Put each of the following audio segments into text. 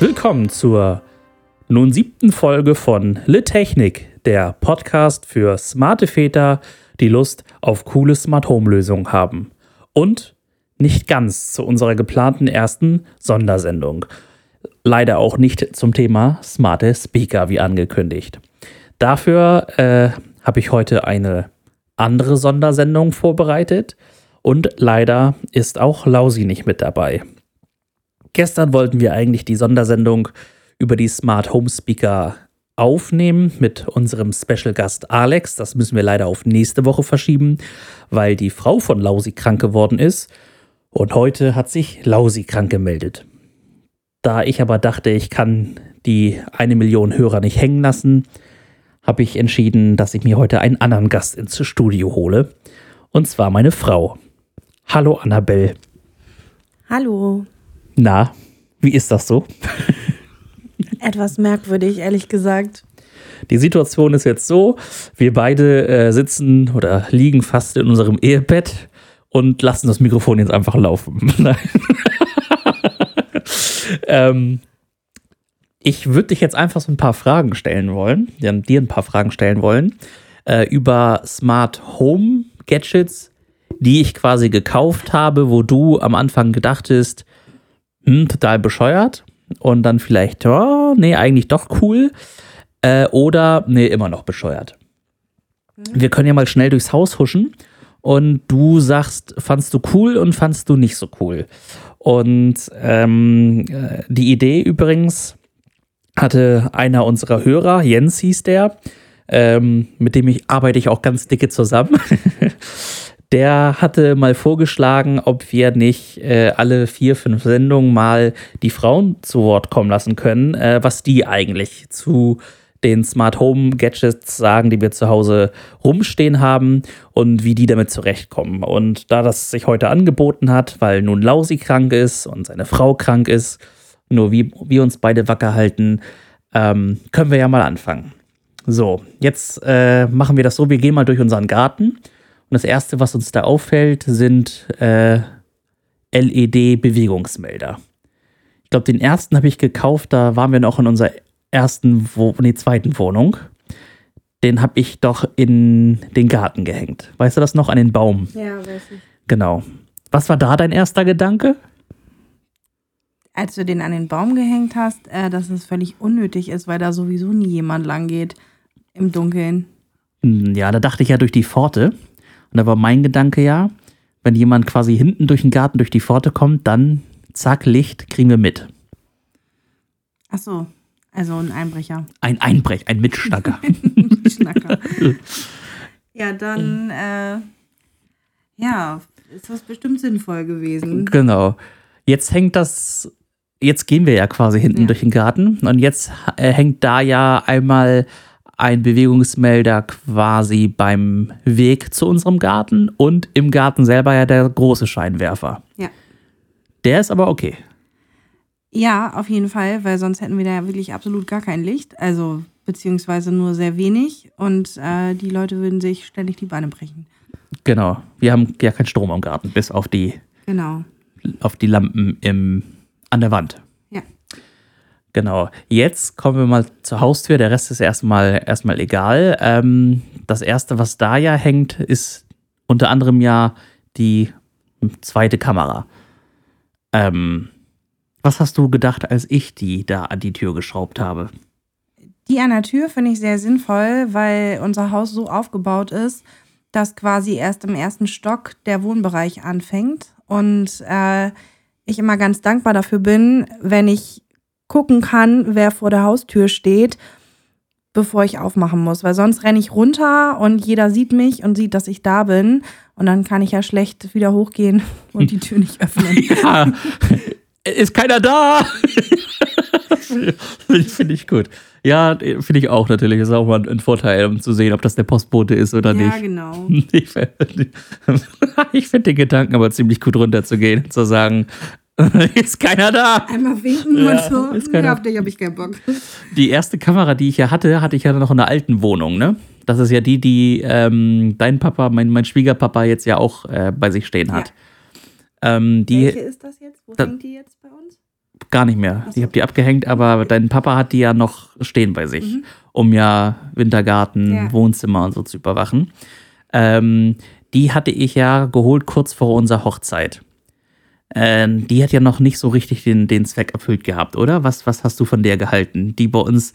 Willkommen zur nun siebten Folge von Litechnik, der Podcast für smarte Väter, die Lust auf coole Smart Home Lösungen haben. Und nicht ganz zu unserer geplanten ersten Sondersendung. Leider auch nicht zum Thema smarte Speaker wie angekündigt. Dafür äh, habe ich heute eine andere Sondersendung vorbereitet und leider ist auch Lausi nicht mit dabei. Gestern wollten wir eigentlich die Sondersendung über die Smart Home Speaker aufnehmen mit unserem Special Gast Alex. Das müssen wir leider auf nächste Woche verschieben, weil die Frau von Lausi krank geworden ist. Und heute hat sich Lausi krank gemeldet. Da ich aber dachte, ich kann die eine Million Hörer nicht hängen lassen, habe ich entschieden, dass ich mir heute einen anderen Gast ins Studio hole. Und zwar meine Frau. Hallo Annabelle. Hallo. Na, wie ist das so? Etwas merkwürdig, ehrlich gesagt. Die Situation ist jetzt so, wir beide äh, sitzen oder liegen fast in unserem Ehebett und lassen das Mikrofon jetzt einfach laufen. ähm, ich würde dich jetzt einfach so ein paar Fragen stellen wollen, dir ein paar Fragen stellen wollen, äh, über Smart Home Gadgets, die ich quasi gekauft habe, wo du am Anfang gedachtest, hm, total bescheuert. Und dann vielleicht, oh, nee, eigentlich doch cool. Äh, oder, nee, immer noch bescheuert. Mhm. Wir können ja mal schnell durchs Haus huschen und du sagst, fandst du cool und fandst du nicht so cool. Und ähm, äh, die Idee übrigens hatte einer unserer Hörer, Jens hieß der, ähm, mit dem ich arbeite ich auch ganz dicke zusammen. der hatte mal vorgeschlagen, ob wir nicht äh, alle vier, fünf Sendungen mal die Frauen zu Wort kommen lassen können, äh, was die eigentlich zu den Smart Home Gadgets sagen, die wir zu Hause rumstehen haben und wie die damit zurechtkommen. Und da das sich heute angeboten hat, weil nun Lausi krank ist und seine Frau krank ist, nur wie wir uns beide wacker halten, ähm, können wir ja mal anfangen. So, jetzt äh, machen wir das so, wir gehen mal durch unseren Garten und das Erste, was uns da auffällt, sind äh, LED-Bewegungsmelder. Ich glaube, den ersten habe ich gekauft, da waren wir noch in unserer ersten, Wo nee, zweiten Wohnung. Den habe ich doch in den Garten gehängt. Weißt du das noch? An den Baum. Ja, weiß ich. Genau. Was war da dein erster Gedanke? Als du den an den Baum gehängt hast, äh, dass es völlig unnötig ist, weil da sowieso nie jemand lang geht im Dunkeln. Hm, ja, da dachte ich ja durch die Pforte. Und da war mein Gedanke ja, wenn jemand quasi hinten durch den Garten durch die Pforte kommt, dann zack, Licht kriegen wir mit. Ach so, also ein Einbrecher. Ein Einbrech, ein Mitschnacker. Mitschnacker. ja, dann, äh, ja, ist das bestimmt sinnvoll gewesen. Genau. Jetzt hängt das, jetzt gehen wir ja quasi hinten ja. durch den Garten und jetzt äh, hängt da ja einmal ein Bewegungsmelder quasi beim Weg zu unserem Garten und im Garten selber ja der große Scheinwerfer. Ja. Der ist aber okay. Ja, auf jeden Fall, weil sonst hätten wir da wirklich absolut gar kein Licht. Also, beziehungsweise nur sehr wenig. Und äh, die Leute würden sich ständig die Beine brechen. Genau. Wir haben ja keinen Strom im Garten, bis auf die, genau. auf die Lampen im, an der Wand. Genau. Jetzt kommen wir mal zur Haustür. Der Rest ist erstmal, erstmal egal. Ähm, das erste, was da ja hängt, ist unter anderem ja die zweite Kamera. Ähm, was hast du gedacht, als ich die da an die Tür geschraubt habe? Die an der Tür finde ich sehr sinnvoll, weil unser Haus so aufgebaut ist, dass quasi erst im ersten Stock der Wohnbereich anfängt. Und äh, ich immer ganz dankbar dafür bin, wenn ich gucken kann, wer vor der Haustür steht, bevor ich aufmachen muss. Weil sonst renne ich runter und jeder sieht mich und sieht, dass ich da bin. Und dann kann ich ja schlecht wieder hochgehen und die Tür nicht öffnen. Ja, ist keiner da. finde ich gut. Ja, finde ich auch natürlich. Ist auch mal ein Vorteil, um zu sehen, ob das der Postbote ist oder ja, nicht. Ja, genau. Ich finde den Gedanken aber ziemlich gut runterzugehen, zu sagen, ist keiner da. Einmal winken ja, und so. Ist keiner. Ja, auf dich habe ich keinen Bock. Die erste Kamera, die ich ja hatte, hatte ich ja noch in der alten Wohnung, ne? Das ist ja die, die ähm, dein Papa, mein, mein Schwiegerpapa jetzt ja auch äh, bei sich stehen hat. Ja. Ähm, die, Welche ist das jetzt? Wo da, hängt die jetzt bei uns? gar nicht mehr. Ich habe die abgehängt, aber dein Papa hat die ja noch stehen bei sich, um ja Wintergarten, Ja. Wohnzimmer und so zu überwachen. Ähm, die hatte ich ja geholt kurz vor unserer Hochzeit. Ähm, die hat ja noch nicht so richtig den, den Zweck erfüllt gehabt, oder? Was, was hast du von der gehalten? Die bei uns,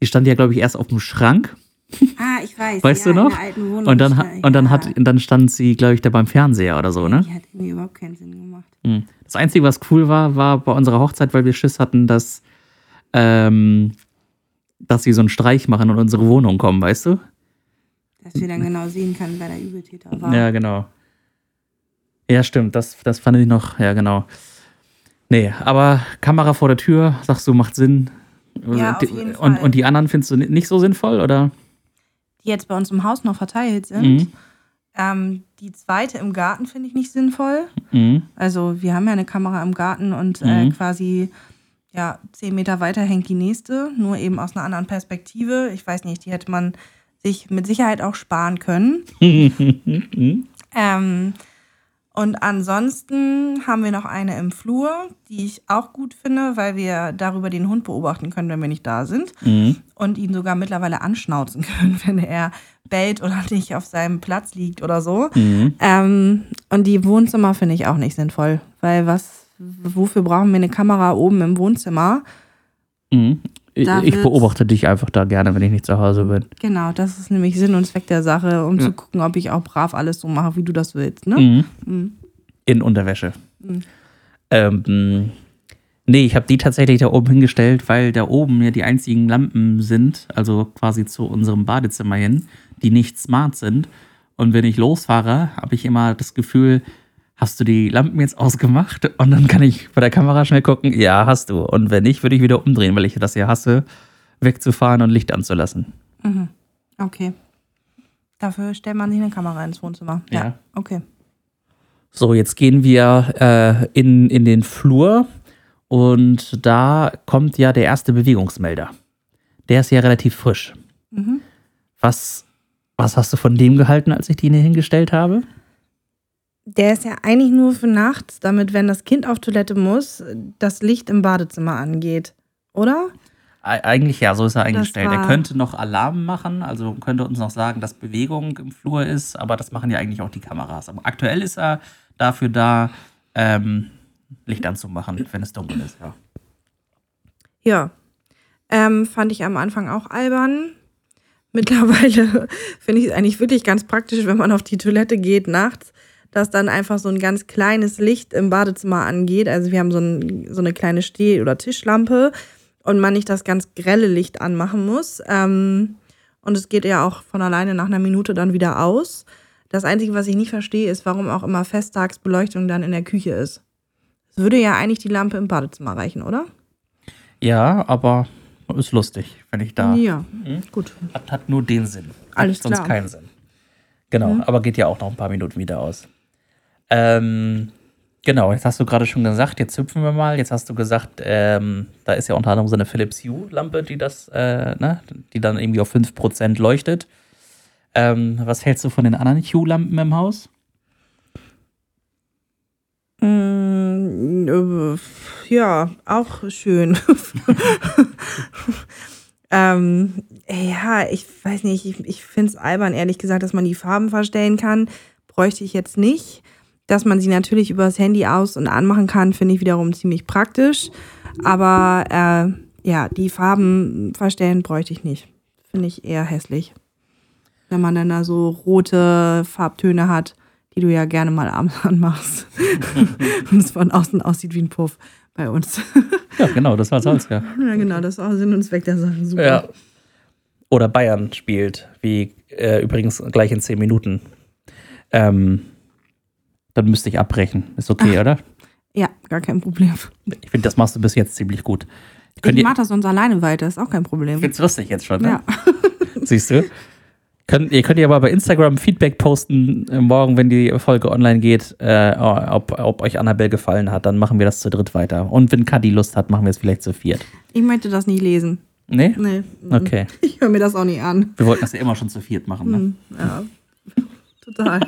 die stand ja, glaube ich, erst auf dem Schrank. Ah, ich weiß. Weißt ja, du noch? Und dann, stand- und dann, ja. hat, und dann stand sie, glaube ich, da beim Fernseher oder so, ne? Die hat irgendwie überhaupt keinen Sinn gemacht. Hm. Das Einzige, was cool war, war bei unserer Hochzeit, weil wir Schiss hatten, dass, ähm, dass sie so einen Streich machen und unsere Wohnung kommen, weißt du? Dass wir dann genau sehen können, wer der Übeltäter war. Ja, genau. Ja, stimmt. Das, das fand ich noch, ja, genau. Nee, aber Kamera vor der Tür, sagst du, macht Sinn. Ja, auf jeden und, Fall. und die anderen findest du ni- nicht so sinnvoll, oder? Die jetzt bei uns im Haus noch verteilt sind. Mhm. Ähm, die zweite im Garten finde ich nicht sinnvoll. Mhm. Also wir haben ja eine Kamera im Garten und äh, Mhm. quasi ja, zehn Meter weiter hängt die nächste, nur eben aus einer anderen Perspektive. Ich weiß nicht, die hätte man sich mit Sicherheit auch sparen können. ähm, und ansonsten haben wir noch eine im Flur, die ich auch gut finde, weil wir darüber den Hund beobachten können, wenn wir nicht da sind. Mhm. Und ihn sogar mittlerweile anschnauzen können, wenn er bellt oder nicht auf seinem Platz liegt oder so. Mhm. Ähm, und die Wohnzimmer finde ich auch nicht sinnvoll, weil was, wofür brauchen wir eine Kamera oben im Wohnzimmer? Mhm. Ich, Da ich beobachte dich einfach da gerne, wenn ich nicht zu Hause bin. Genau, das ist nämlich Sinn und Zweck der Sache, um Ja. zu gucken, ob ich auch brav alles so mache, wie du das willst. Ne? Mhm. Mhm. In Unterwäsche. Mhm. Ähm, nee, ich habe die tatsächlich da oben hingestellt, weil da oben ja die einzigen Lampen sind, also quasi zu unserem Badezimmer hin, die nicht smart sind. Und wenn ich losfahre, habe ich immer das Gefühl, hast du die Lampen jetzt ausgemacht? Und dann kann ich bei der Kamera schnell gucken, ja, hast du. Und wenn nicht, würde ich wieder umdrehen, weil ich das ja hasse, wegzufahren und Licht anzulassen. Mhm. Okay. Dafür stellt man sich eine Kamera ins Wohnzimmer. Ja. Ja. Okay. So, jetzt gehen wir äh, in, in den Flur und da kommt ja der erste Bewegungsmelder. Der ist ja relativ frisch. Mhm. Was, was hast du von dem gehalten, als ich den hier hingestellt habe? Der ist ja eigentlich nur für nachts, damit, wenn das Kind auf Toilette muss, das Licht im Badezimmer angeht. Oder? Eigentlich ja, so ist er eingestellt. Er könnte noch Alarm machen, also könnte uns noch sagen, dass Bewegung im Flur ist, aber das machen ja eigentlich auch die Kameras. Aber aktuell ist er dafür da, ähm, Licht anzumachen, wenn es dunkel ist. Ja. Ja. Ähm, fand ich am Anfang auch albern. Mittlerweile finde ich es eigentlich wirklich ganz praktisch, wenn man auf die Toilette geht nachts, dass dann einfach so ein ganz kleines Licht im Badezimmer angeht. Also wir haben so, ein, so eine kleine Steh- oder Tischlampe und man nicht das ganz grelle Licht anmachen muss. Ähm, und es geht ja auch von alleine nach einer Minute dann wieder aus. Das Einzige, was ich nicht verstehe, ist, warum auch immer Festtagsbeleuchtung dann in der Küche ist. Es würde ja eigentlich die Lampe im Badezimmer reichen, oder? ja, aber ist lustig, wenn ich da. Ja, gut. Hat, hat nur den Sinn. Hat Alles sonst klar. keinen Sinn. Genau, aber geht ja auch noch ein paar Minuten wieder aus. Ähm, genau, jetzt hast du gerade schon gesagt, jetzt hüpfen wir mal. Jetzt hast du gesagt, ähm, da ist ja unter anderem so eine Philips Hue-Lampe, die das, äh, ne, die dann irgendwie auf 5% leuchtet. Ähm, was hältst du von den anderen Hue-Lampen im Haus? Mm, äh, ja, auch schön. ähm, ja, ich weiß nicht, ich, ich finde es albern, ehrlich gesagt, dass man die Farben verstellen kann. Bräuchte ich jetzt nicht. Dass man sie natürlich über das Handy aus- und anmachen kann, finde ich wiederum ziemlich praktisch. Aber äh, ja, die Farben verstellen bräuchte ich nicht. Finde ich eher hässlich. Wenn man dann da so rote Farbtöne hat, die du ja gerne mal abends anmachst. und es von außen aussieht wie ein Puff bei uns. Ja, genau, das war Salz, ja. ja, genau, das auch Sinn und Zweck der Sache. Super. Ja. Oder Bayern spielt, wie äh, übrigens gleich in 10 Minuten. Ähm, dann müsste ich abbrechen. Ist okay, oder? Ja, gar kein Problem. Ich finde, das machst du bis jetzt ziemlich gut. Ich Könnt ihr, mach das sonst alleine weiter, ist auch kein Problem. ich find's lustig jetzt schon, ne? Ja. Siehst du? Könnt, ihr könnt ja mal bei Instagram Feedback posten, äh, morgen, wenn die Folge online geht, äh, ob, ob euch Annabelle gefallen hat. Dann machen wir das zu dritt weiter. Und wenn Kadi Lust hat, machen wir es vielleicht zu viert. Ich möchte das nicht lesen. Nee? Nee. Okay. Ich höre mir das auch nicht an. Wir wollten das ja immer schon zu viert machen. Ne? Hm, Ja. Total.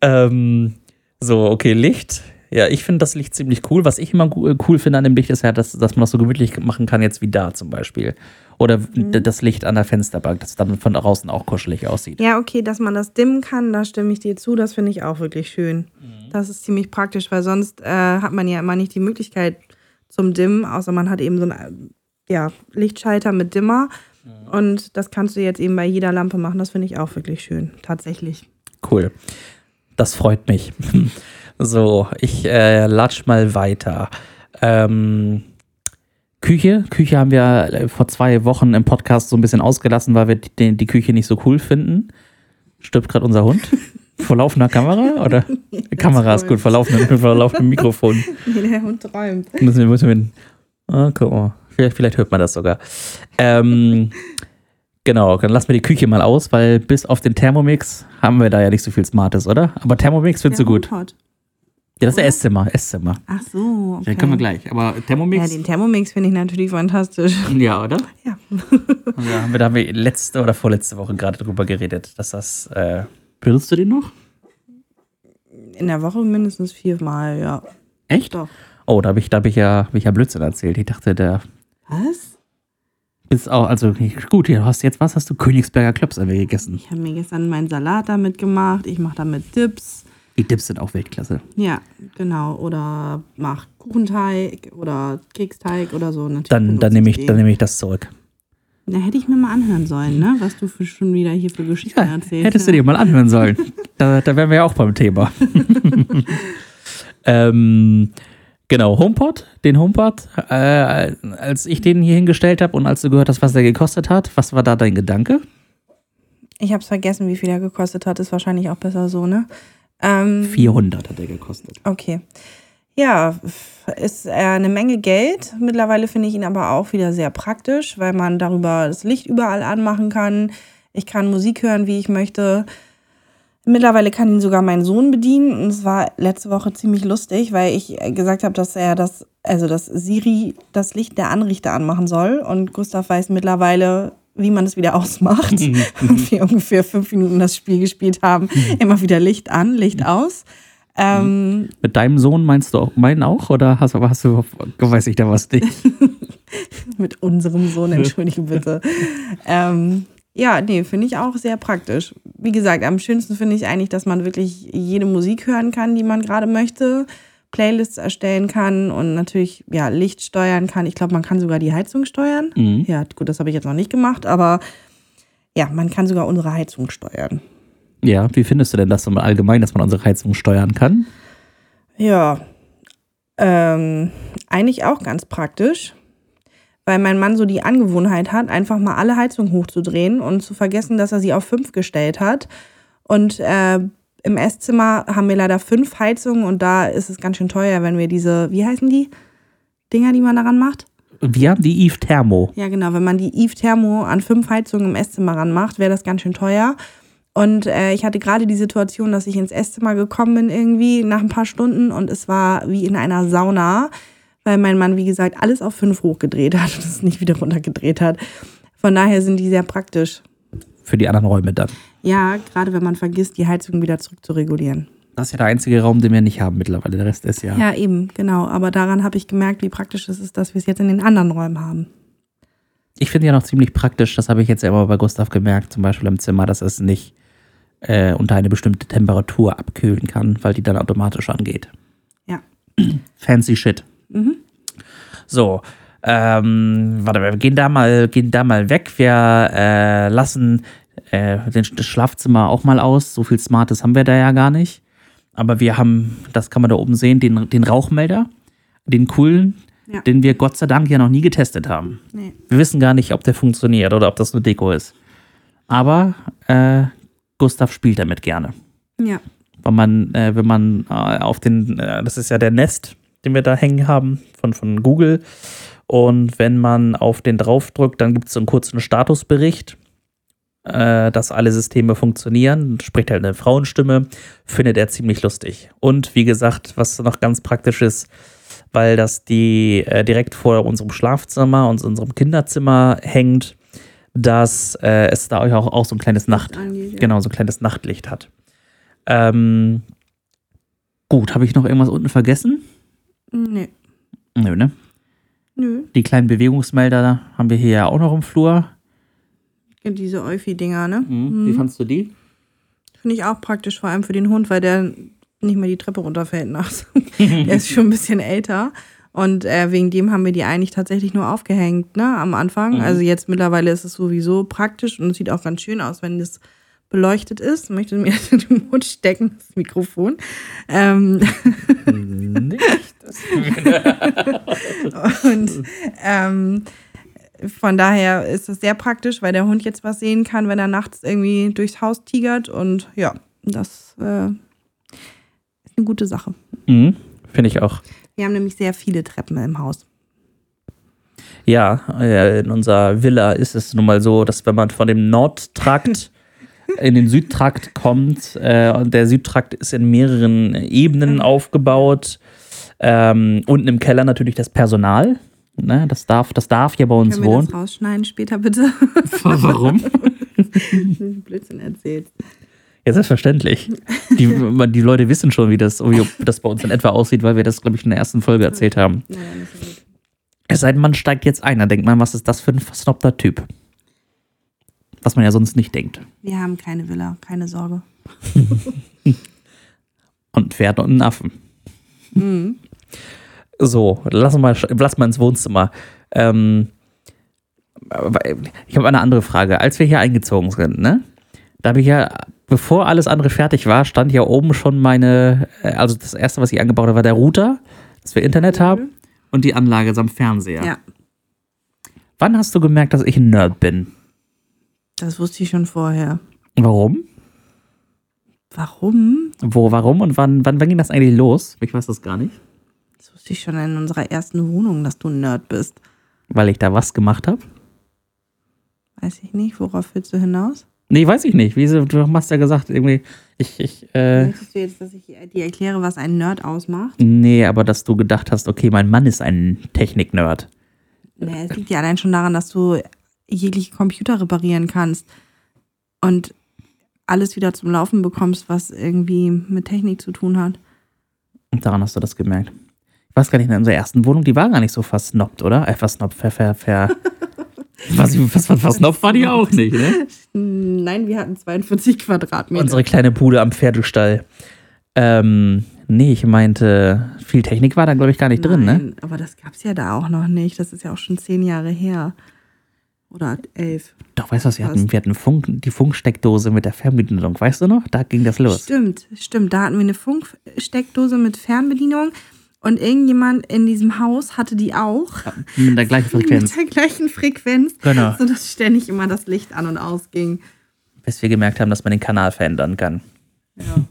Ähm, so, okay, Licht. Ja, ich finde das Licht ziemlich cool. Was ich immer gu- cool finde an dem Licht ist ja, dass, dass man das so gemütlich machen kann, jetzt wie da zum Beispiel. Oder Mhm. das Licht an der Fensterbank, das dann von draußen auch kuschelig aussieht. Ja, okay, dass man das dimmen kann, da stimme ich dir zu. Das finde ich auch wirklich schön. Das ist ziemlich praktisch, weil sonst äh, hat man ja immer nicht die Möglichkeit zum Dimmen, außer man hat eben so einen ja, Lichtschalter mit Dimmer. Und das kannst du jetzt eben bei jeder Lampe machen. Das finde ich auch wirklich schön, tatsächlich. Cool. Das freut mich. So, ich äh, latsch mal weiter. Ähm, Küche. Küche haben wir äh, vor zwei Wochen im Podcast so ein bisschen ausgelassen, weil wir die, die Küche nicht so cool finden. Stirbt gerade unser Hund? Vor laufender Kamera? Oder? Kamera ist gut, vor laufendem, vor laufendem Mikrofon. Nee, der Hund träumt. Müssen wir, müssen wir, ah, guck mal. Vielleicht, vielleicht hört man das sogar. Ähm, genau, dann lassen wir die Küche mal aus, weil bis auf den Thermomix haben wir da ja nicht so viel Smartes, oder? Aber Thermomix findest du gut. Ja, das ist Esszimmer, Esszimmer. Ach so. Okay. Den können wir gleich. Aber Ja, Thermomix, den Thermomix finde ich natürlich fantastisch. ja, oder? Ja. Da haben wir, da haben wir letzte oder vorletzte Woche gerade drüber geredet, dass das, äh, benutzt du den noch? In der Woche mindestens viermal, ja. Echt? Doch. Oh, da habe ich, da hab ich, ja, hab ich ja Blödsinn erzählt. Ich dachte, der Was? Ist auch, also gut, hier hast jetzt, was hast du? Königsberger Klöps haben wir gegessen. Ich habe mir gestern meinen Salat damit gemacht. Ich mache damit Dips. Die Dips sind auch Weltklasse. Ja, genau. Oder mach Kuchenteig oder Keksteig oder so. Natürlich Dann, dann nehme ich, dann nehme ich das zurück. Da hätte ich mir mal anhören sollen, ne? Was du für, schon wieder hier für Geschichten Ja, erzählst. hättest du dir mal anhören sollen. da, da wären wir ja auch beim Thema. ähm, genau, HomePod, den HomePod, äh, als ich den hier hingestellt habe und als du gehört hast, was der gekostet hat, was war da dein Gedanke? Ich habe vergessen, wie viel er gekostet hat. Ist wahrscheinlich auch besser so, ne? Ähm, 400 hat er gekostet. Okay. Ja, ist äh, eine Menge Geld. Mittlerweile finde ich ihn aber auch wieder sehr praktisch, weil man darüber das Licht überall anmachen kann. Ich kann Musik hören, wie ich möchte. Mittlerweile kann ihn sogar mein Sohn bedienen. Und es war letzte Woche ziemlich lustig, weil ich gesagt habe, dass er das, also dass Siri das Licht der Anrichter anmachen soll. Und Gustav weiß mittlerweile, wie man es wieder ausmacht. und wir ungefähr fünf Minuten das Spiel gespielt haben. Immer wieder Licht an, Licht aus. Ähm, Mit deinem Sohn meinst du auch meinen auch? Oder hast, hast du, weiß ich da was nicht? mit unserem Sohn, entschuldige bitte. ähm, ja, nee, finde ich auch sehr praktisch. Wie gesagt, am schönsten finde ich eigentlich, dass man wirklich jede Musik hören kann, die man gerade möchte, Playlists erstellen kann und natürlich ja Licht steuern kann. Ich glaube, man kann sogar die Heizung steuern. Mhm. Ja, gut, das habe ich jetzt noch nicht gemacht, aber ja, man kann sogar unsere Heizung steuern. Ja, wie findest du denn das so allgemein, dass man unsere Heizung steuern kann? Ja, ähm, eigentlich auch ganz praktisch, weil mein Mann so die Angewohnheit hat, einfach mal alle Heizungen hochzudrehen und zu vergessen, dass er sie auf fünf gestellt hat. Und äh, im Esszimmer haben wir leider fünf Heizungen und da ist es ganz schön teuer, wenn wir diese, wie heißen die Dinger, die man daran macht? Wir haben die Eve Thermo. Ja, genau. Wenn man die Eve Thermo an fünf Heizungen im Esszimmer ranmacht, wäre das ganz schön teuer. Und äh, ich hatte gerade die Situation, dass ich ins Esszimmer gekommen bin irgendwie nach ein paar Stunden und es war wie in einer Sauna, weil mein Mann, wie gesagt, alles auf fünf hochgedreht hat und es nicht wieder runtergedreht hat. Von daher sind die sehr praktisch. Für die anderen Räume dann. Ja, gerade wenn man vergisst, die Heizung wieder zurück zu regulieren. Das ist ja der einzige Raum, den wir nicht haben mittlerweile. Der Rest ist ja. Ja, eben, genau. Aber daran habe ich gemerkt, wie praktisch es ist, dass wir es jetzt in den anderen Räumen haben. Ich finde ja noch ziemlich praktisch, das habe ich jetzt ja immer bei Gustav gemerkt, zum Beispiel im Zimmer, dass es nicht äh, unter eine bestimmte Temperatur abkühlen kann, weil die dann automatisch angeht. Ja. Fancy shit. Mhm. So, ähm, warte, wir gehen da mal, gehen da mal weg. Wir äh, lassen äh, das Schlafzimmer auch mal aus. So viel Smartes haben wir da ja gar nicht. Aber wir haben, das kann man da oben sehen, den, den Rauchmelder, den coolen, Ja. den wir Gott sei Dank ja noch nie getestet haben. Nee. Wir wissen gar nicht, ob der funktioniert oder ob das nur Deko ist. Aber äh, Gustav spielt damit gerne. Ja. Weil man, äh, wenn man äh, auf den, äh, das ist ja der Nest, den wir da hängen haben von, von Google. Und wenn man auf den draufdrückt, dann gibt es so einen kurzen Statusbericht, äh, dass alle Systeme funktionieren. Spricht halt eine Frauenstimme, findet er ziemlich lustig. Und wie gesagt, was noch ganz praktisch ist, weil das die äh, direkt vor unserem Schlafzimmer und unserem Kinderzimmer hängt, dass äh, es da auch, auch so ein kleines Nacht, Angeht, ja. genau, so ein kleines Nachtlicht hat. Ähm, Gut, habe ich noch irgendwas unten vergessen? Nee. Nö, ne? Nö. Die kleinen Bewegungsmelder haben wir hier ja auch noch im Flur. Diese Euphi-Dinger, ne? Wie fandst du die? Finde ich auch praktisch, vor allem für den Hund, weil der nicht mehr die Treppe runterfällt nachts. der ist schon ein bisschen älter. Und äh, wegen dem haben wir die eigentlich tatsächlich nur aufgehängt, ne, am Anfang. Also jetzt mittlerweile ist es sowieso praktisch und es sieht auch ganz schön aus, wenn das beleuchtet ist. Möchte mir das in den Mund stecken, das Mikrofon. Ähm, Nicht. Das und ähm, von daher ist es sehr praktisch, weil der Hund jetzt was sehen kann, wenn er nachts irgendwie durchs Haus tigert. Und ja, das äh, ist eine gute Sache. mhm. Finde ich auch. Wir haben nämlich sehr viele Treppen im Haus. Ja, äh, in unserer Villa ist es nun mal so, dass wenn man von dem Nordtrakt in den Südtrakt kommt, äh, und der Südtrakt ist in mehreren Ebenen aufgebaut. Ähm, unten im Keller natürlich das Personal. Ne, das, darf, das darf hier bei uns Können wir wohnen. das rausschneiden später bitte? Warum? Blödsinn erzählt. Ja, selbstverständlich. Die, die Leute wissen schon, wie das, wie das bei uns in etwa aussieht, weil wir das, glaube ich, in der ersten Folge erzählt haben. Naja. Es sei denn, man steigt jetzt ein, dann denkt man, was ist das für ein versnobter Typ? Was man ja sonst nicht denkt. Wir haben keine Villa, keine Sorge. Und Pferde und einen Affen. So, lass mal, lass mal ins Wohnzimmer. Ähm, ich habe eine andere Frage. Als wir hier eingezogen sind, ne? Da habe ich ja, bevor alles andere fertig war, stand ja oben schon meine, äh, also das erste, was ich angebaut habe, war der Router, dass wir Internet haben und die Anlage samt Fernseher. Ja, Wann hast du gemerkt, dass ich ein Nerd bin? Das wusste ich schon vorher. Warum? Warum? Wo, warum und wann, wann, wann ging das eigentlich los? Ich weiß das gar nicht. Das wusste ich schon in unserer ersten Wohnung, dass du ein Nerd bist. Weil ich da was gemacht habe? Weiß ich nicht. Worauf willst du hinaus? Nee, weiß ich nicht. Wie, du hast ja gesagt, irgendwie, ich, ich, äh, Möchtest du jetzt, dass ich dir erkläre, was ein Nerd ausmacht? nee, aber dass du gedacht hast, okay, mein Mann ist ein Technik-Nerd. Nee, es liegt ja allein schon daran, dass du jegliche Computer reparieren kannst und alles wieder zum Laufen bekommst, was irgendwie mit Technik zu tun hat. Und daran hast du das gemerkt. Ich weiß gar nicht, in unserer ersten Wohnung, die war gar nicht so versnobbt, oder? Äh, versnobbt, ver, ver, ver. was, was, was versnobbt war die auch nicht, ne? Nein, wir hatten 42 Quadratmeter. Unsere kleine Bude am Pferdestall. Ähm, nee, ich meinte, viel Technik war da, glaube ich, gar nicht drin, ne? Nein, aber das gab's ja da auch noch nicht. Das ist ja auch schon zehn Jahre her. Oder elf. Doch, weißt du was, wir hatten, wir hatten Funk, die Funksteckdose mit der Fernbedienung, weißt du noch? Da ging das los. Stimmt, stimmt. Da hatten wir eine Funksteckdose mit Fernbedienung und irgendjemand in diesem Haus hatte die auch. Mit der gleichen Frequenz. Mit der gleichen Frequenz. Genau. Sodass ständig immer das Licht an und ausging. Bis wir gemerkt haben, dass man den Kanal verändern kann. Ja.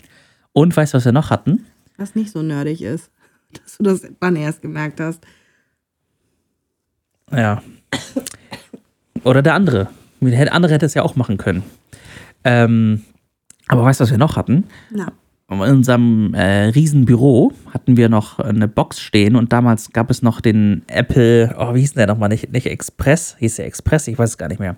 Und weißt du, was wir noch hatten? Was nicht so nerdig ist. Dass du das dann erst gemerkt hast. Ja. Oder der andere. Der andere hätte es ja auch machen können. Ähm, aber weißt du, was wir noch hatten? Na, In unserem äh, Riesenbüro hatten wir noch eine Box stehen und damals gab es noch den Apple, oh, wie hieß der nochmal? Nicht, nicht Express, hieß der Express, ich weiß es gar nicht mehr.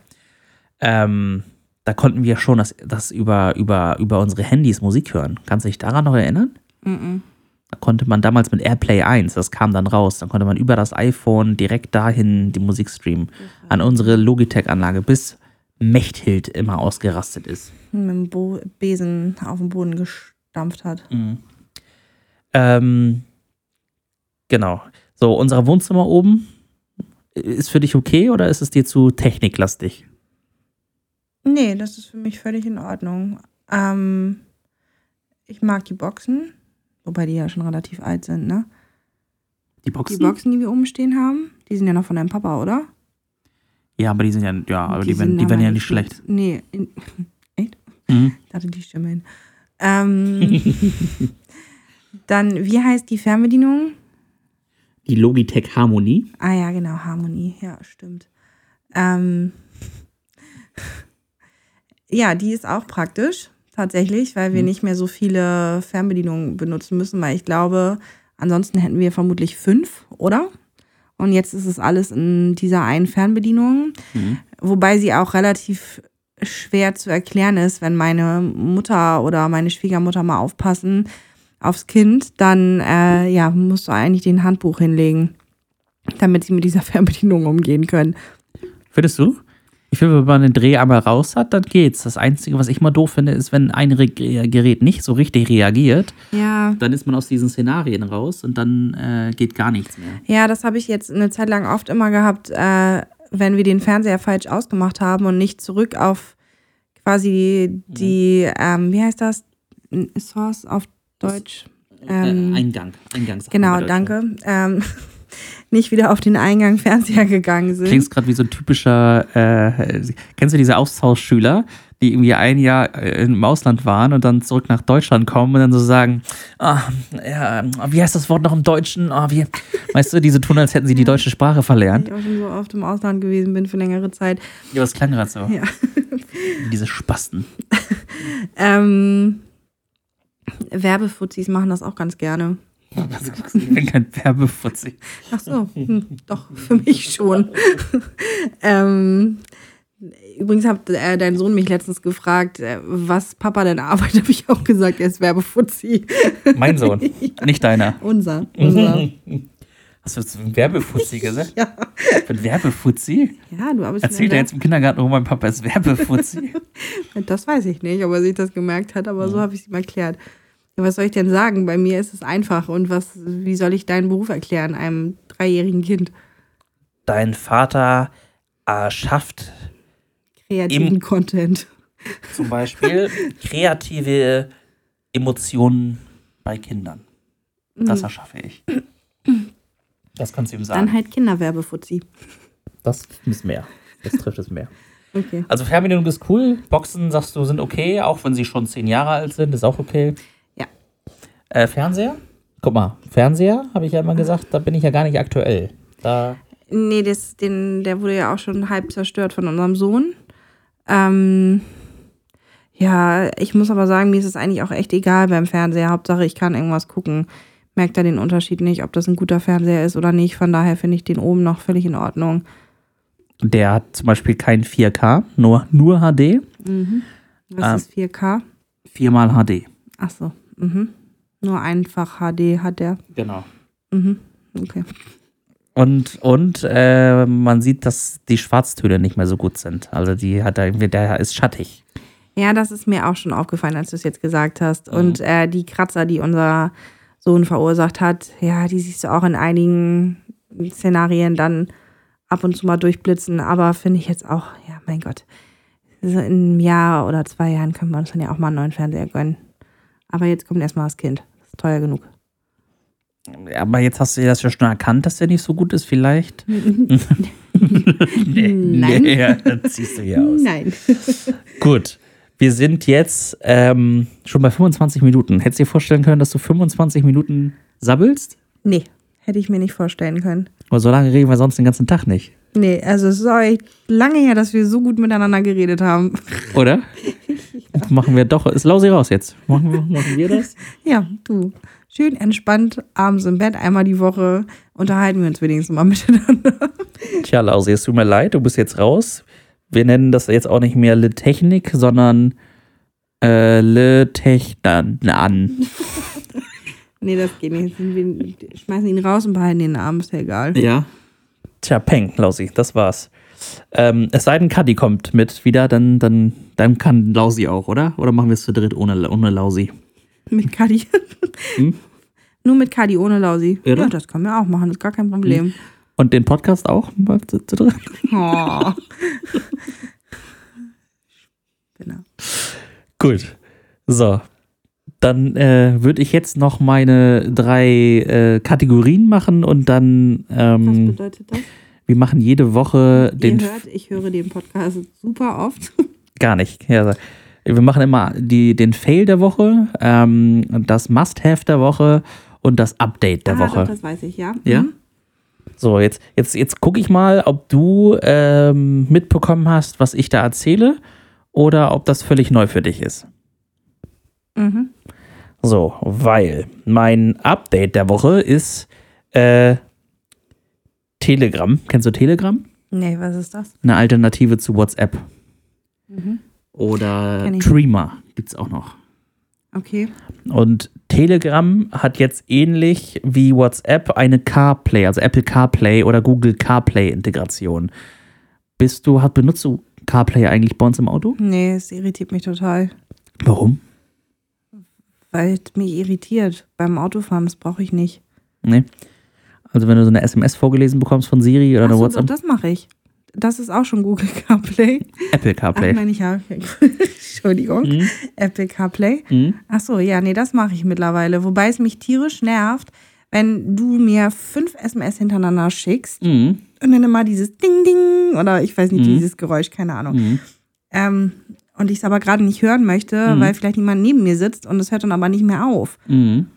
Ähm, da konnten wir schon das, das über, über, über unsere Handys Musik hören. Kannst du dich daran noch erinnern? Da konnte man damals mit AirPlay 1, das kam dann raus, dann konnte man über das iPhone direkt dahin die Musik streamen. An unsere Logitech-Anlage, bis Mechthild immer ausgerastet ist. mit dem Bo Besen auf den Boden gestampft hat. Ähm, genau. So, unser Wohnzimmer oben ist für dich okay oder ist es dir zu techniklastig? Nee, das ist für mich völlig in Ordnung. Ähm, ich mag die Boxen, wobei die ja schon relativ alt sind, ne? Die Die Boxen? Boxen, die wir oben stehen haben, die sind ja noch von deinem Papa, oder? Ja, aber die sind ja, ja, aber die, werden, sind die werden ja nicht schlecht. Nee, in, echt? Mhm. Ich hatte die Stimme hin. Ähm, dann, wie heißt die Fernbedienung? Die Logitech Harmony. Ah ja, genau, Harmonie. Ja, stimmt. Ähm, ja, die ist auch praktisch, tatsächlich, weil wir nicht mehr so viele Fernbedienungen benutzen müssen, weil ich glaube, ansonsten hätten wir vermutlich fünf, oder? Und jetzt ist es alles in dieser einen Fernbedienung, wobei sie auch relativ schwer zu erklären ist, wenn meine Mutter oder meine Schwiegermutter mal aufpassen, aufs Kind, dann äh, ja, musst du eigentlich den Handbuch hinlegen, damit sie mit dieser Fernbedienung umgehen können. Findest du? Ich finde, wenn man den Dreh einmal raus hat, dann geht's. Das Einzige, was ich mal doof finde, ist, wenn ein Re Gerät nicht so richtig reagiert, Ja, dann ist man aus diesen Szenarien raus und dann äh, geht gar nichts mehr. ja, das habe ich jetzt eine Zeit lang oft immer gehabt, äh, wenn wir den Fernseher falsch ausgemacht haben und nicht zurück auf quasi die, ähm, wie heißt das? Source auf Deutsch. Ähm, äh, Eingang. Eingang sagt Genau, danke. Ähm, nicht wieder auf den Eingang Fernseher gegangen sind. klingst gerade wie so ein typischer, äh, kennst du diese Austauschschüler, die irgendwie ein Jahr äh, im Ausland waren und dann zurück nach Deutschland kommen und dann so sagen, ah, ja, wie heißt das Wort noch im Deutschen? Ah, wie, weißt du, die so tun, als hätten sie die deutsche Sprache verlernt. ich auch schon so oft im Ausland gewesen bin für längere Zeit. Ja, das klang gerade so. Ja. Diese Spasten. Ähm, Werbefuzis machen das auch ganz gerne. Ich bin kein Werbefuzzi. Ach so, hm, doch, für mich schon. ähm, übrigens hat äh, dein Sohn mich letztens gefragt, äh, was Papa denn arbeitet, habe ich auch gesagt, er ist Werbefuzzi. Mein Sohn, nicht deiner. unser, unser. Hast du jetzt Werbefuzzi gesagt? Ja. Ich bin Werbefuzzi? ja, du arbeitest Erzählt er jetzt im Kindergarten, oh, mein Papa ist Werbefuzzi? Das weiß ich nicht, ob er sich das gemerkt hat, aber so habe ich es ihm erklärt. Ja, was soll ich denn sagen? Bei mir ist es einfach. Und was, wie soll ich deinen Beruf erklären, einem dreijährigen Kind? Dein Vater äh, schafft Kreativen Content. zum Beispiel kreative Emotionen bei Kindern. Das erschaffe ich. Das kannst du ihm sagen. Dann halt Kinderwerbefuzzi. Das ist mehr. Das trifft es mehr. Okay. Also Fernbedienung ist cool. Boxen, sagst du, sind okay, auch wenn sie schon zehn Jahre alt sind, ist auch okay. Äh, Fernseher? Guck mal, Fernseher, habe ich ja immer gesagt, da bin ich ja gar nicht aktuell. Da Nee, das, den, der wurde ja auch schon halb zerstört von unserem Sohn. Ähm, ja, ich muss aber sagen, mir ist es eigentlich auch echt egal beim Fernseher. Hauptsache, ich kann irgendwas gucken. Merkt da den Unterschied nicht, ob das ein guter Fernseher ist oder nicht. Von daher finde ich den oben noch völlig in Ordnung. Der hat zum Beispiel kein 4K, nur, nur HD, Was Ah. ist 4K? viermal HD. Ach so. Mhm. Nur einfach HD hat der. Genau. Mhm. Okay. Und, und äh, man sieht, dass die Schwarztöne nicht mehr so gut sind. Also die hat da irgendwie, der ist schattig. Ja, das ist mir auch schon aufgefallen, als du es jetzt gesagt hast. Und äh, die Kratzer, die unser Sohn verursacht hat, ja, die siehst du auch in einigen Szenarien dann ab und zu mal durchblitzen. Aber finde ich jetzt auch, ja, mein Gott, so in einem Jahr oder zwei Jahren können wir uns dann ja auch mal einen neuen Fernseher gönnen. Aber jetzt kommt erstmal das Kind. Das ist teuer genug. Aber jetzt hast du das ja schon erkannt, dass der nicht so gut ist, vielleicht? Nein. Nee, das ziehst du hier aus. Nein. Gut. Wir sind jetzt ähm, schon bei 25 Minuten. Hättest du dir vorstellen können, dass du 25 Minuten sabbelst? Nee, hätte ich mir nicht vorstellen können. Aber so lange reden wir sonst den ganzen Tag nicht. Nee, also es ist auch echt lange her, dass wir so gut miteinander geredet haben. Oder? Machen wir doch. Ist Lausi raus jetzt. Machen wir, machen wir das? Ja, du. Schön entspannt, abends im Bett, einmal die Woche unterhalten wir uns wenigstens mal miteinander. Tja, Lausi, es tut mir leid, du bist jetzt raus. Wir nennen das jetzt auch nicht mehr Le Technik, sondern äh, Le Technan an. Nee, das geht nicht. Wir schmeißen ihn raus und behalten ist ja egal. Ja. Tja, Peng, Lausi, das war's. Ähm, es sei denn, Kadi kommt mit wieder, dann, dann, dann kann Lausi auch, oder? Oder machen wir es zu dritt ohne, ohne Lausi? Mit Kadi. Hm? Nur mit Kadi, ohne Lausi. Oder? Ja, das können wir auch machen, das ist gar kein Problem. Und den Podcast auch mal zu, zu dritt? Oh. genau. Gut. So. Dann äh, würde ich jetzt noch meine drei äh, Kategorien machen und dann, Was ähm, bedeutet das? Wir machen jede Woche den. Ihr hört, ich höre den Podcast super oft. Gar nicht. Ja, wir machen immer die, den Fail der Woche, ähm, das Must-Have der Woche und das Update der ah, Woche. Doch, das weiß ich, ja. Ja? Mhm. So, jetzt, jetzt, jetzt gucke ich mal, ob du ähm, mitbekommen hast, was ich da erzähle oder ob das völlig neu für dich ist. Mhm. So, weil mein Update der Woche ist äh, Telegram. Kennst du Telegram? Nee, was ist das? Eine Alternative zu WhatsApp. Mhm. Oder. Trima gibt es auch noch. Okay. Und Telegram hat jetzt ähnlich wie WhatsApp eine CarPlay, also Apple CarPlay oder Google CarPlay Integration. Bist du, hat, benutzt du CarPlay eigentlich bei uns im Auto? Nee, es irritiert mich total. Warum? Weil es mich irritiert. Beim Autofahren, das brauche ich nicht. Nee. Also wenn du so eine SMS vorgelesen bekommst von Siri oder Ach eine so, WhatsApp, doch, das mache ich. Das ist auch schon Google CarPlay. Apple Ach, CarPlay. meine ich ja. Entschuldigung. Mhm. Apple CarPlay. Mhm. Ach so, ja, nee, das mache ich mittlerweile. Wobei es mich tierisch nervt, wenn du mir fünf SMS hintereinander schickst Mhm. und dann immer dieses Ding, Ding oder ich weiß nicht, Mhm. dieses Geräusch, keine Ahnung. Mhm. Ähm, und ich es aber gerade nicht hören möchte, Mhm. weil vielleicht jemand neben mir sitzt und es hört dann aber nicht mehr auf. Mhm.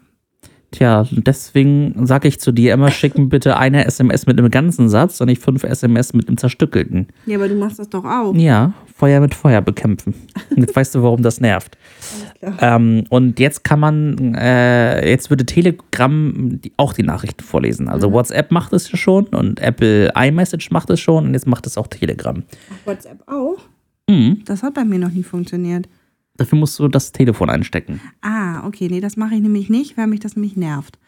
Tja, deswegen sage ich zu dir immer, schick mir bitte eine SMS mit einem ganzen Satz und nicht fünf SMS mit einem zerstückelten. Ja, aber du machst das doch auch. Ja, Feuer mit Feuer bekämpfen. Jetzt weißt du, warum das nervt. Ähm, und jetzt kann man, äh, jetzt würde Telegram auch die Nachrichten vorlesen. Also WhatsApp macht es ja schon und Apple iMessage macht es schon und jetzt macht es auch Telegram. WhatsApp auch? Mhm. Das hat bei mir noch nie funktioniert. Dafür musst du das Telefon einstecken. Ah, okay, nee, das mache ich nämlich nicht, weil mich das nämlich nervt.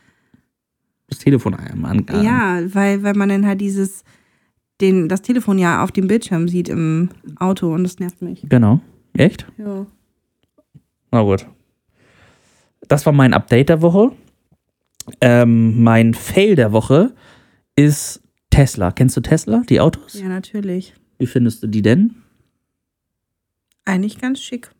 Das Telefon an. an Ja, weil, weil man dann halt dieses, den, das Telefon ja auf dem Bildschirm sieht im Auto und das nervt mich. Genau. Echt? Ja. Na gut. Das war mein Update der Woche. Ähm, mein Fail der Woche ist Tesla. Kennst du Tesla, die Autos? Ja, natürlich. Wie findest du die denn? Eigentlich ganz schick.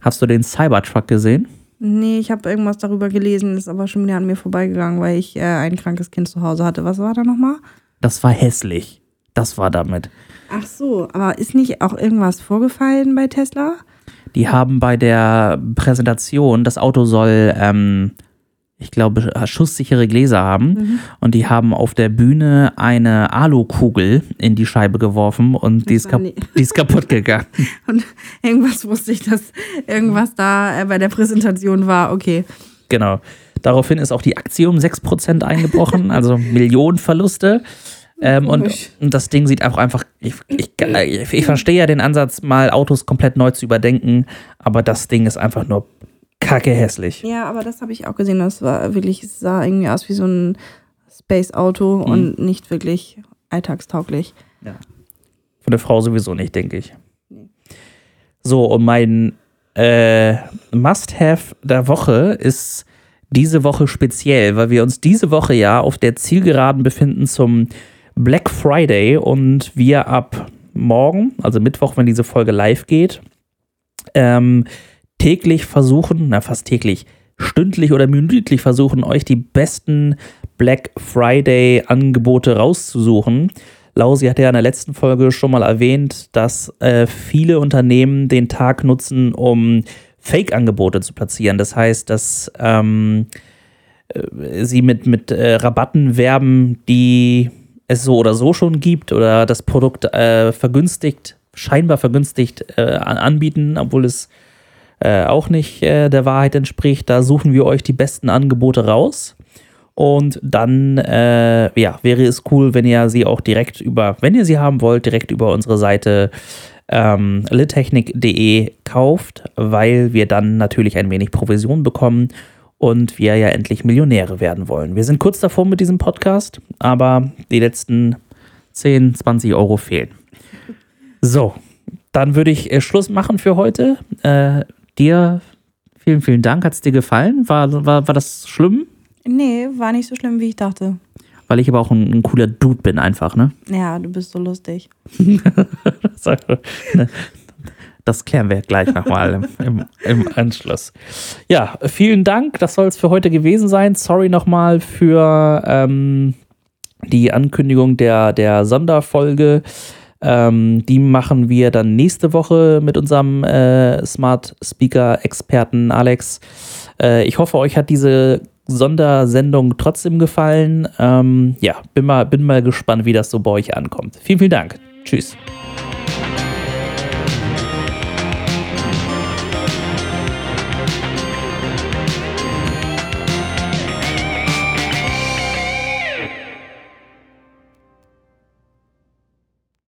Hast du den Cybertruck gesehen? Nee, ich habe irgendwas darüber gelesen, ist aber schon wieder an mir vorbeigegangen, weil ich äh, ein krankes Kind zu Hause hatte. Was war da nochmal? Das war hässlich. Das war damit. Ach so, aber ist nicht auch irgendwas vorgefallen bei Tesla? Die haben bei der Präsentation, das Auto soll, ähm, ich glaube, schusssichere Gläser haben. Und die haben auf der Bühne eine Alukugel in die Scheibe geworfen und die ist, kap die ist kaputt gegangen. Und irgendwas wusste ich, dass irgendwas da äh, bei der Präsentation war. Okay. Genau. Daraufhin ist auch die Aktie um 6% eingebrochen, also Millionenverluste. Ähm, und, und das Ding sieht auch einfach, ich, ich, ich verstehe ja den Ansatz, mal Autos komplett neu zu überdenken, aber das Ding ist einfach nur kacke hässlich. Ja, aber das habe ich auch gesehen. Das war wirklich, es sah irgendwie aus wie so ein Space-Auto und nicht wirklich alltagstauglich. Von der Frau sowieso nicht, denke ich. So, und mein äh, Must-Have der Woche ist diese Woche speziell, weil wir uns diese Woche ja auf der Zielgeraden befinden zum Black Friday und wir ab morgen, also Mittwoch, wenn diese Folge live geht, ähm, täglich versuchen, na fast täglich, stündlich oder minütlich versuchen, euch die besten Black Friday Angebote rauszusuchen. Lausi hatte ja in der letzten Folge schon mal erwähnt, dass äh, viele Unternehmen den Tag nutzen, um Fake-Angebote zu platzieren. Das heißt, dass ähm, äh, sie mit, mit äh, Rabatten werben, die es so oder so schon gibt oder das Produkt äh, vergünstigt, scheinbar vergünstigt äh, an- anbieten, obwohl es äh, auch nicht äh, der Wahrheit entspricht. Da suchen wir euch die besten Angebote raus. Und dann äh, ja, wäre es cool, wenn ihr sie auch direkt über, wenn ihr sie haben wollt, direkt über unsere Seite ähm, littechnik.de kauft, weil wir dann natürlich ein wenig Provision bekommen und wir ja endlich Millionäre werden wollen. Wir sind kurz davor mit diesem Podcast, aber die letzten 10, 20 Euro fehlen. So, dann würde ich äh, Schluss machen für heute. Äh, dir vielen, vielen Dank. Hat es dir gefallen? War, war, war das schlimm? Nee, war nicht so schlimm, wie ich dachte. Weil ich aber auch ein, ein cooler Dude bin, einfach, ne? Ja, du bist so lustig. Das klären wir gleich nochmal im, im, im Anschluss. Ja, vielen Dank. Das soll es für heute gewesen sein. Sorry nochmal für ähm, die Ankündigung der, der Sonderfolge. Ähm, die machen wir dann nächste Woche mit unserem äh, Smart Speaker Experten Alex. Äh, ich hoffe, euch hat diese Sondersendung trotzdem gefallen. Ähm, ja, bin mal, bin mal gespannt, wie das so bei euch ankommt. Vielen, vielen Dank. Tschüss.